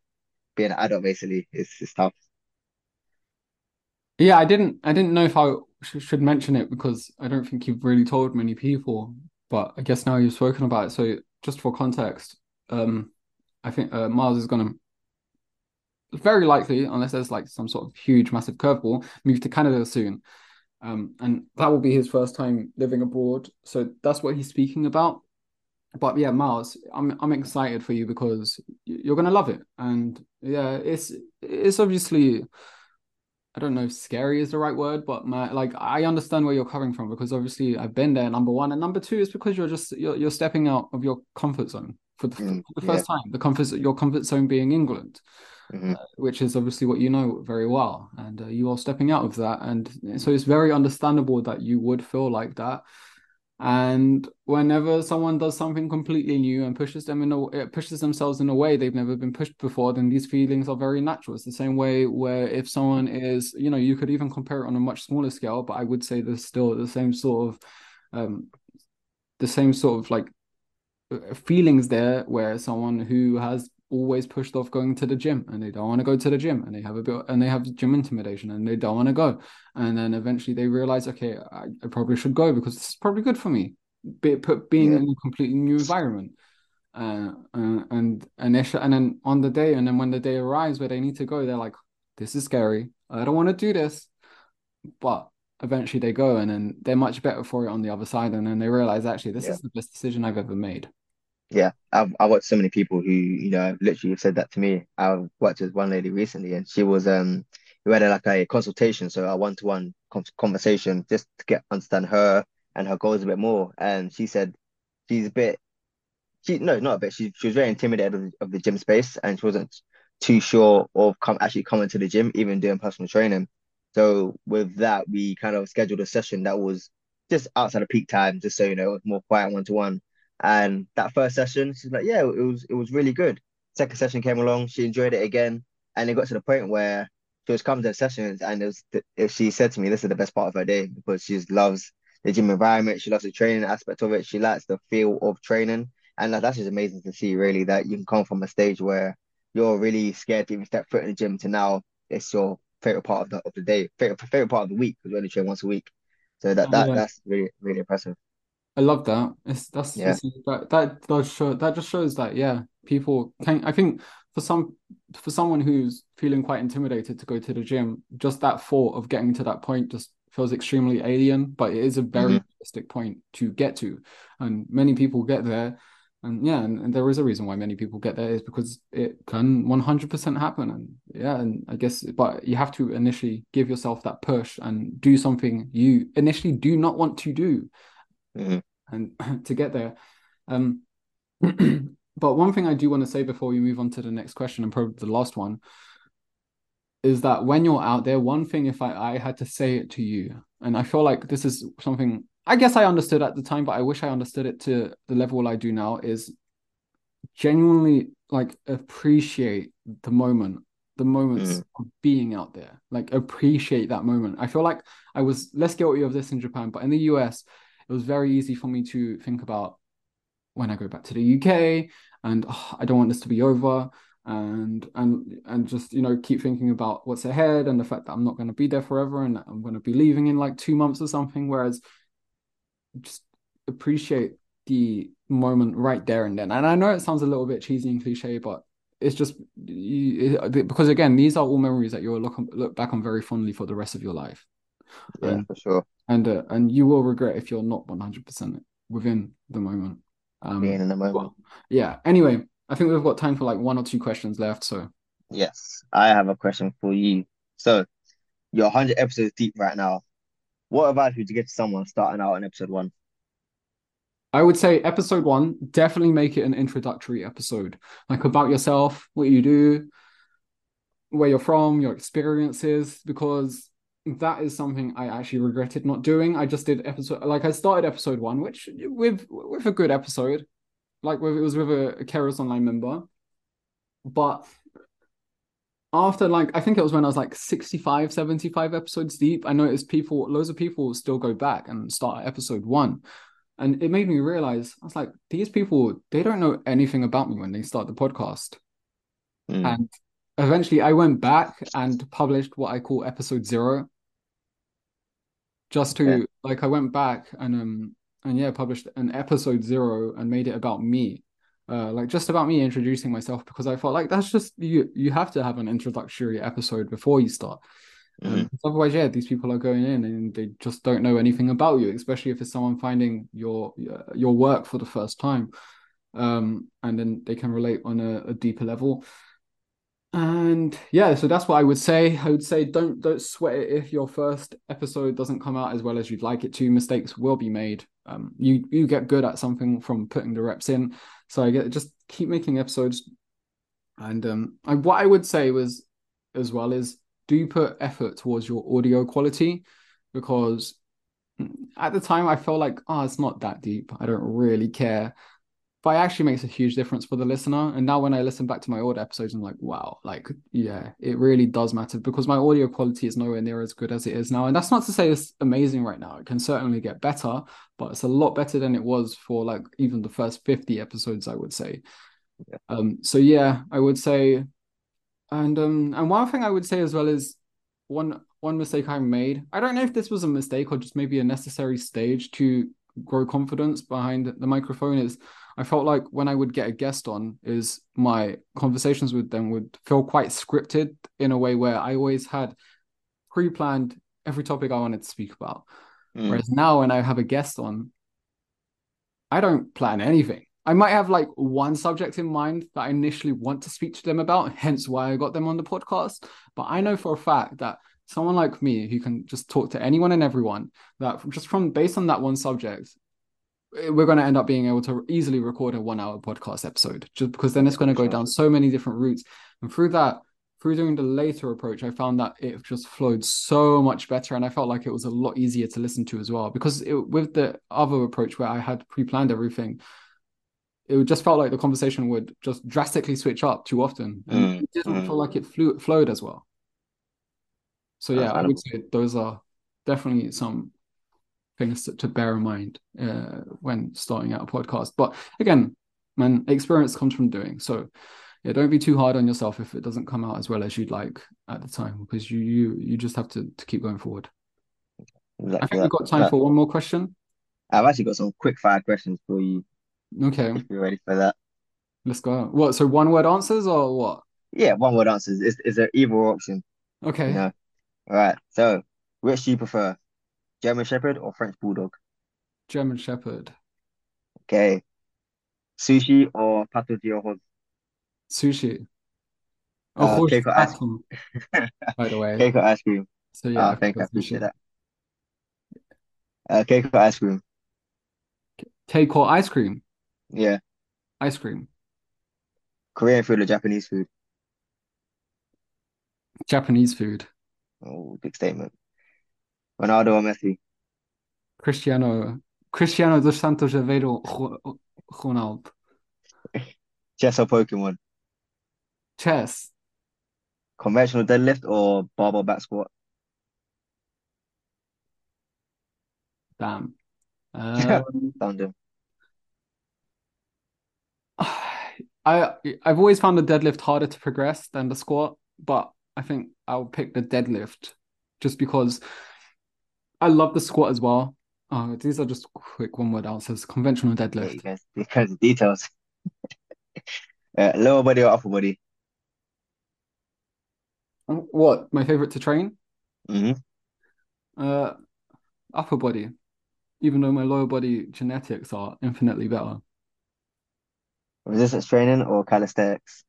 being an adult basically is is tough. Yeah, I didn't I didn't know if I should mention it because I don't think you've really told many people, but I guess now you've spoken about it. So just for context, um, I think uh, Myles is gonna very likely, unless there's like some sort of huge, massive curveball, move to Canada soon. Um, and that will be his first time living abroad. So that's what he's speaking about. But yeah, Myles, I'm I'm excited for you because you're gonna love it. And yeah, it's it's obviously I don't know if scary is the right word, but my like I understand where you're coming from because obviously I've been there. Number one, and number two is because you're just you're you're stepping out of your comfort zone for the, for Mm, the yeah. first time. The comfort your comfort zone being England, hmm which is obviously what you know very well, and uh, you are stepping out of that, and so it's very understandable that you would feel like that. And whenever someone does something completely new and pushes them in a it pushes themselves in a way they've never been pushed before, then these feelings are very natural. It's the same way where if someone is, you know, you could even compare it on a much smaller scale, but I would say there's still the same sort of um the same sort of like uh, feelings there where someone who has always pushed off going to the gym and they don't want to go to the gym and they have a bit and they have gym intimidation and they don't want to go. And then eventually they realize okay I, I probably should go because this is probably good for me. Be, put being yeah. in a completely new environment. Uh, uh, and and and then on the day and then when the day arrives where they need to go they're like this is scary. I don't want to do this. But eventually they go and then they're much better for it on the other side and then they realize actually this yeah. is the best decision I've ever made yeah, I've I watched so many people who you know literally have said that to me. I've worked with one lady recently, and she was um we had a, like a consultation, so a one to one conversation just to get understand her and her goals a bit more. And she said she's a bit she no not a bit she she was very intimidated of, of the gym space, and she wasn't too sure of come actually coming to the gym, even doing personal training. So with that, we kind of scheduled a session that was just outside of peak time, just so you know, more quiet one to one. And that first session, she's like, yeah, it was it was really good. Second session came along, she enjoyed it again, and it got to the point where she was coming to the sessions, and it was th- she said to me, this is the best part of her day because she loves the gym environment, she loves the training aspect of it, she likes the feel of training, and that, that's just amazing to see, really, that you can come from a stage where you're really scared to even step foot in the gym to now it's your favorite part of the of the day, favorite favorite part of the week because we only train once a week. So that, that that's really really impressive. I love that. It's that's yeah. that that does show that just shows that yeah, people can. I think for some for someone who's feeling quite intimidated to go to the gym, just that thought of getting to that point just feels extremely alien. But it is a very mm-hmm. realistic point to get to, and many people get there. And yeah, and, and there is a reason why many people get there is because it can one hundred percent happen. And yeah, and I guess, but you have to initially give yourself that push and do something you initially do not want to do mm-hmm. and to get there. Um, but one thing I do want to say before we move on to the next question and probably the last one is that when you're out there, one thing if I, I had to say it to you, and I feel like this is something I guess I understood at the time, but I wish I understood it to the level I do now, is genuinely like appreciate the moment the moments mm. of being out there like appreciate that moment i feel like i was less guilty of this in japan but in the us it was very easy for me to think about when I go back to the UK and oh, I don't want this to be over and and and just you know keep thinking about what's ahead and the fact that I'm not going to be there forever and I'm going to be leaving in like 2 months or something. Whereas just appreciate the moment right there and then. And I know it sounds a little bit cheesy and cliche but it's just you, it, because again these are all memories that you'll look look back on very fondly for the rest of your life yeah and, for sure. and uh, and you will regret if you're not 100% within the moment. Um being in the moment. well, yeah. Anyway i think we've got time for like one or two questions left so. Yes i have a question for you. So you're 100 episodes deep right now. What advice would you give to someone starting out in episode one? I would say episode one, definitely make it an introductory episode, like about yourself, what you do, where you're from, your experiences, because that is something I actually regretted not doing. I just did episode like I started episode one, which with with a good episode, like with, it was with a, a Kairos Online member, but after like I think it was when I was like 65, 75 episodes deep, I noticed people, loads of people still go back and start at episode one. And it made me realize I was like, these people, they don't know anything about me when they start the podcast. Mm. And eventually I went back and published what I call episode zero, just to yeah. like I went back and um and yeah published an episode zero and made it about me uh like just about me introducing myself because I felt like that's just you you have to have an introductory episode before you start mm-hmm. um, otherwise yeah these people are going in and they just don't know anything about you especially if it's someone finding your your work for the first time um and then they can relate on a, a deeper level and yeah so that's what i would say. I would say don't don't sweat it if your first episode doesn't come out as well as you'd like it to. Mistakes will be made. Um, you you get good at something from putting the reps in. So i get just keep making episodes. And um I, what i would say was as well is do put effort towards your audio quality because at the time I felt like, oh, it's not that deep. I don't really care. But it actually makes a huge difference for the listener. And now when I listen back to my old episodes, I'm like, wow, like, yeah, it really does matter because my audio quality is nowhere near as good as it is now. And that's not to say it's amazing right now. It can certainly get better, but it's a lot better than it was for like even the first 50 episodes, I would say. Yeah. Um, so yeah, I would say and um and one thing I would say as well is one one mistake I made. I don't know if this was a mistake or just maybe a necessary stage to grow confidence behind the microphone is I felt like when I would get a guest on is my conversations with them would feel quite scripted in a way where I always had pre-planned every topic I wanted to speak about. Mm. Whereas now when I have a guest on, I don't plan anything. I might have like one subject in mind that I initially want to speak to them about, hence why I got them on the podcast. But I know for a fact that someone like me who can just talk to anyone and everyone, that just from based on that one subject, eh, we're going to end up being able to easily record a one hour podcast episode just because then it's going to go down so many different routes. And through that, through doing the later approach, I found that it just flowed so much better, and I felt like it was a lot easier to listen to as well. Because it, with the other approach where I had pre-planned everything, it just felt like the conversation would just drastically switch up too often and mm, it didn't mm. feel like it flew, flowed as well so yeah i would say those are definitely some things to, to bear in mind uh, when starting out a podcast but again man experience comes from doing so yeah don't be too hard on yourself if it doesn't come out as well as you'd like at the time because you you you just have to, to keep going forward exactly i think we've got time for one more question i've actually got some quick fire questions for you Okay. If you're ready for that. Let's go. What? So one word answers or what? Yeah, one word answers. Is is there either option? Okay. Yeah. All right. So, which do you prefer, German Shepherd or French Bulldog? German Shepherd. Okay. Sushi or pato de arroz? Sushi. Uh, oh, cake or ice cream. By the way. Cake or ice cream. So yeah. Oh, thank you. I appreciate that. Uh, cake or ice cream? Cake or ice cream? Yeah. Ice cream. Korean food or Japanese food? Japanese food. Oh, big statement. Ronaldo or Messi? Cristiano. Cristiano dos Santos Aveiro Ronaldo. Chess or Pokemon? Chess. Conventional deadlift or barbell back squat? Damn. Um, Found him. I I've always found the deadlift harder to progress than the squat, but I think I'll pick the deadlift just because I love the squat as well. Uh, these are just quick one word answers. Conventional deadlift. Yeah, you guys, you details. uh, lower body or upper body? What my favorite to train? Mm-hmm. Uh, upper body, even though my lower body genetics are infinitely better. Resistance training or calisthenics?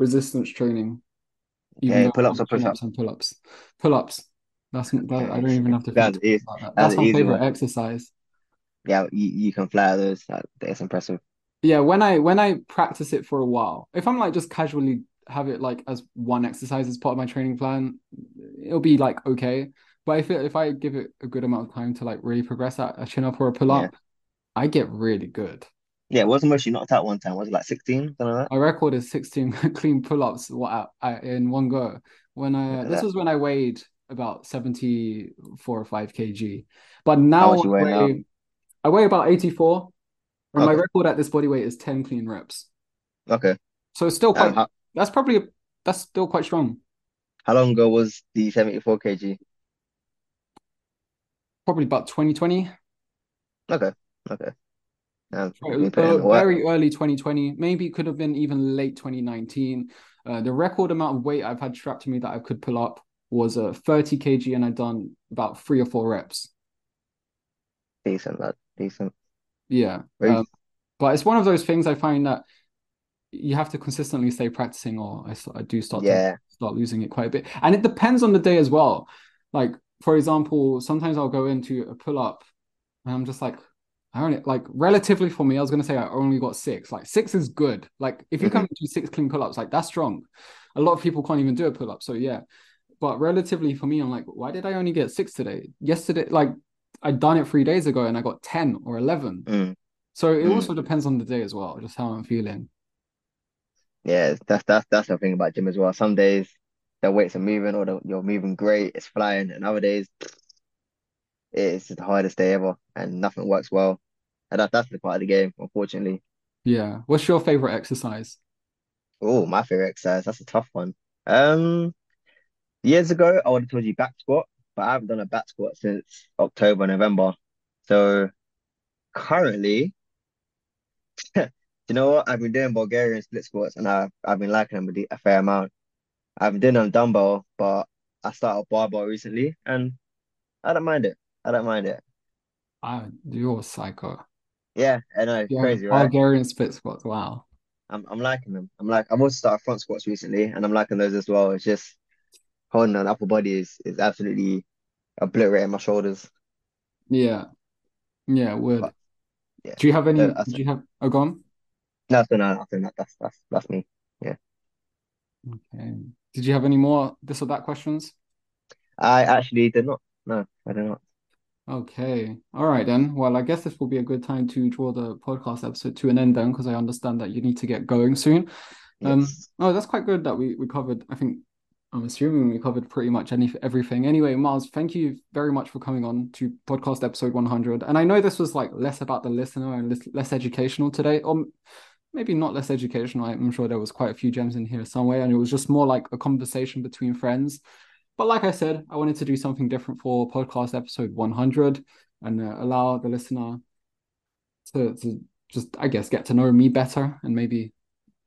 Resistance training. Okay, pull-ups or push-ups? And pull-ups. Pull-ups. That's that, I don't even have to think that's, about that. That's, that's my favorite one. exercise. Yeah, you, you can fly those. That, that's impressive. Yeah, when I when I practice it for a while, if I'm like just casually have it like as one exercise as part of my training plan, it'll be like okay. But if it, if I give it a good amount of time to like really progress at a chin up or a pull up, yeah. I get really good. Yeah, it wasn't most you knocked out one time? Was it like 16? Something like My record is 16 clean pull-ups what in one go. When uh, I this was when I weighed about 74 or 5 kg. But now, I weigh, now? I weigh about 84. And okay. my record at this body weight is 10 clean reps. Okay. So it's still um, quite how, that's probably that's still quite strong. How long ago was the 74 kg? Probably about 2020. Okay. Okay. Uh, very early 2020, maybe it could have been even late 2019. Uh, the record amount of weight I've had strapped to me that I could pull up was uh, 30 kg, and I'd done about three or four reps. Decent, that decent. Yeah, um, but it's one of those things I find that you have to consistently stay practicing, or I, I do start yeah. to start losing it quite a bit, and it depends on the day as well. Like for example, sometimes I'll go into a pull up, and I'm just like, I only like relatively for me, I was gonna say I only got six. Like six is good. Like if you mm-hmm. come do six clean pull-ups, like that's strong. A lot of people can't even do a pull-up. So yeah. but relatively for me, I'm like, why did I only get six today? Yesterday, like I'd done it three days ago and I got 10 or 11. Mm. So it Mm. also depends on the day as well, just how I'm feeling. Yeah, that's that's that's the thing about gym as well. Some days the weights are moving or the, you're moving great, it's flying, and other days it's the hardest day ever and nothing works well. And that that's the part of the game, unfortunately. Yeah. What's your favorite exercise? Oh, my favorite exercise, that's a tough one. Um, years ago I would have told you back squat, but I haven't done a back squat since October, November. So currently, you know what? I've been doing Bulgarian split squats and I've I've been liking them a, fair amount. I've been doing them dumbbell, but I started barbell recently and I don't mind it. I don't mind it. I, you're a psycho. Yeah, I know, Yeah, crazy, right? Bulgarian split squats. Wow. I'm I'm liking them. I'm like I've also started front squats recently and I'm liking those as well. It's just holding an upper body is is absolutely obliterating my shoulders. Yeah. Yeah, would. Yeah, Do you have any? Do you have? Oh, go on. no, no, think that that's that's that's me. Yeah, Okay. Did you have any more this or that questions? I actually did not. No, I did not. Okay. All right then. Well, I guess this will be a good time to draw the podcast episode to an end then, because I understand that you need to get going soon. Um, oh, that's quite good that we we covered. I think I'm assuming we covered pretty much any everything. Anyway, Myles, thank you very much for coming on to podcast episode 100. And I know this was like less about the listener and less, less educational today, or maybe not less educational. I'm sure there was quite a few gems in here somewhere, and it was just more like a conversation between friends. But like I said, I wanted to do something different for podcast episode 100 and uh, allow the listener to to just, I guess, get to know me better and maybe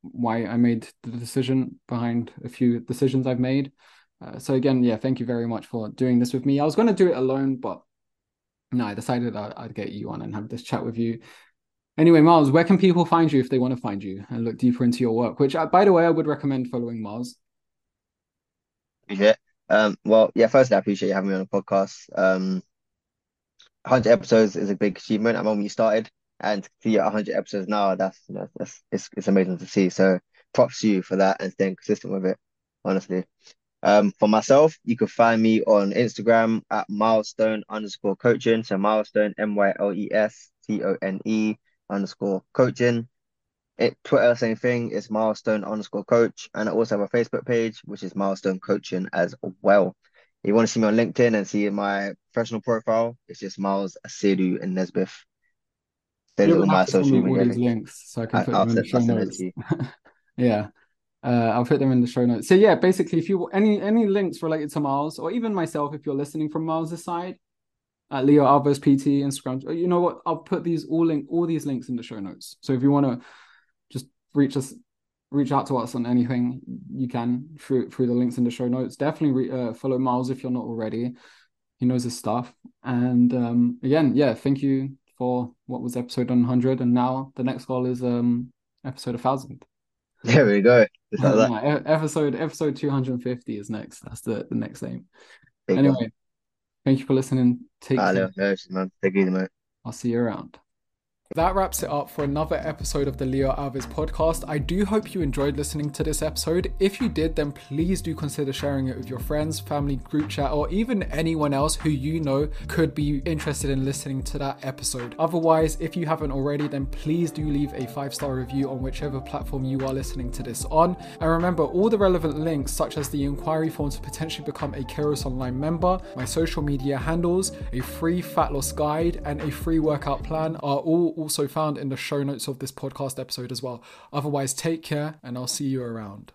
why I made the decision behind a few decisions I've made. Uh, so again, yeah, thank you very much for doing this with me. I was going to do it alone, but no, I decided I- I'd get you on and have this chat with you. Anyway, Myles, where can people find you if they want to find you and look deeper into your work? Which, uh, by the way, I would recommend following. Appreciate it. Um, well, yeah, firstly, I appreciate you having me on the podcast. Um, 100 episodes is a big achievement. I remember when you started, and to see 100 episodes now, that's, you know, that's it's, it's amazing to see. So props to you for that and staying consistent with it, honestly. Um, for myself, you can find me on Instagram at mylestone underscore coaching. So mylestone, M Y L E S T O N E underscore coaching. It Twitter, same thing. It's milestone underscore coach. And I also have a Facebook page, which is milestone coaching as well. If you want to see me on LinkedIn and see my professional profile, it's just Myles Asidu and Nesbeth. Those You're all my have to send social media links. links so I can I, put I'll them in the show I'll send it notes. Yeah. Uh, I'll put them in the show notes. So yeah, basically, if you any any links related to Myles or even myself, if you're listening from Myles' side, at Leo Alves PT, Instagram, you know what? I'll put these all link all these links in the show notes. So if you want to reach us, reach out to us on anything, you can through through the links in the show notes. Definitely re, uh, follow Myles if you're not already. He knows his stuff. And um, again, yeah, thank you for what was episode 100, and now the next goal is um episode 1000. There we go. Just like that. No, e- episode episode 250 is next. That's the, the next aim. Big one. Anyway, thank you for listening. Take care. No, issues, man. Take easy, mate. I'll see you around. That wraps it up for another episode of the Leo Alves podcast. I do hope you enjoyed listening to this episode. If you did, then please do consider sharing it with your friends, family, group chat, or even anyone else who you know could be interested in listening to that episode. Otherwise, if you haven't already, then please do leave a five star review on whichever platform you are listening to this on. And remember, all the relevant links, such as the inquiry form to potentially become a Kairos Online member, my social media handles, a free fat loss guide, and a free workout plan, are all also found in the show notes of this podcast episode as well. Otherwise, take care and I'll see you around.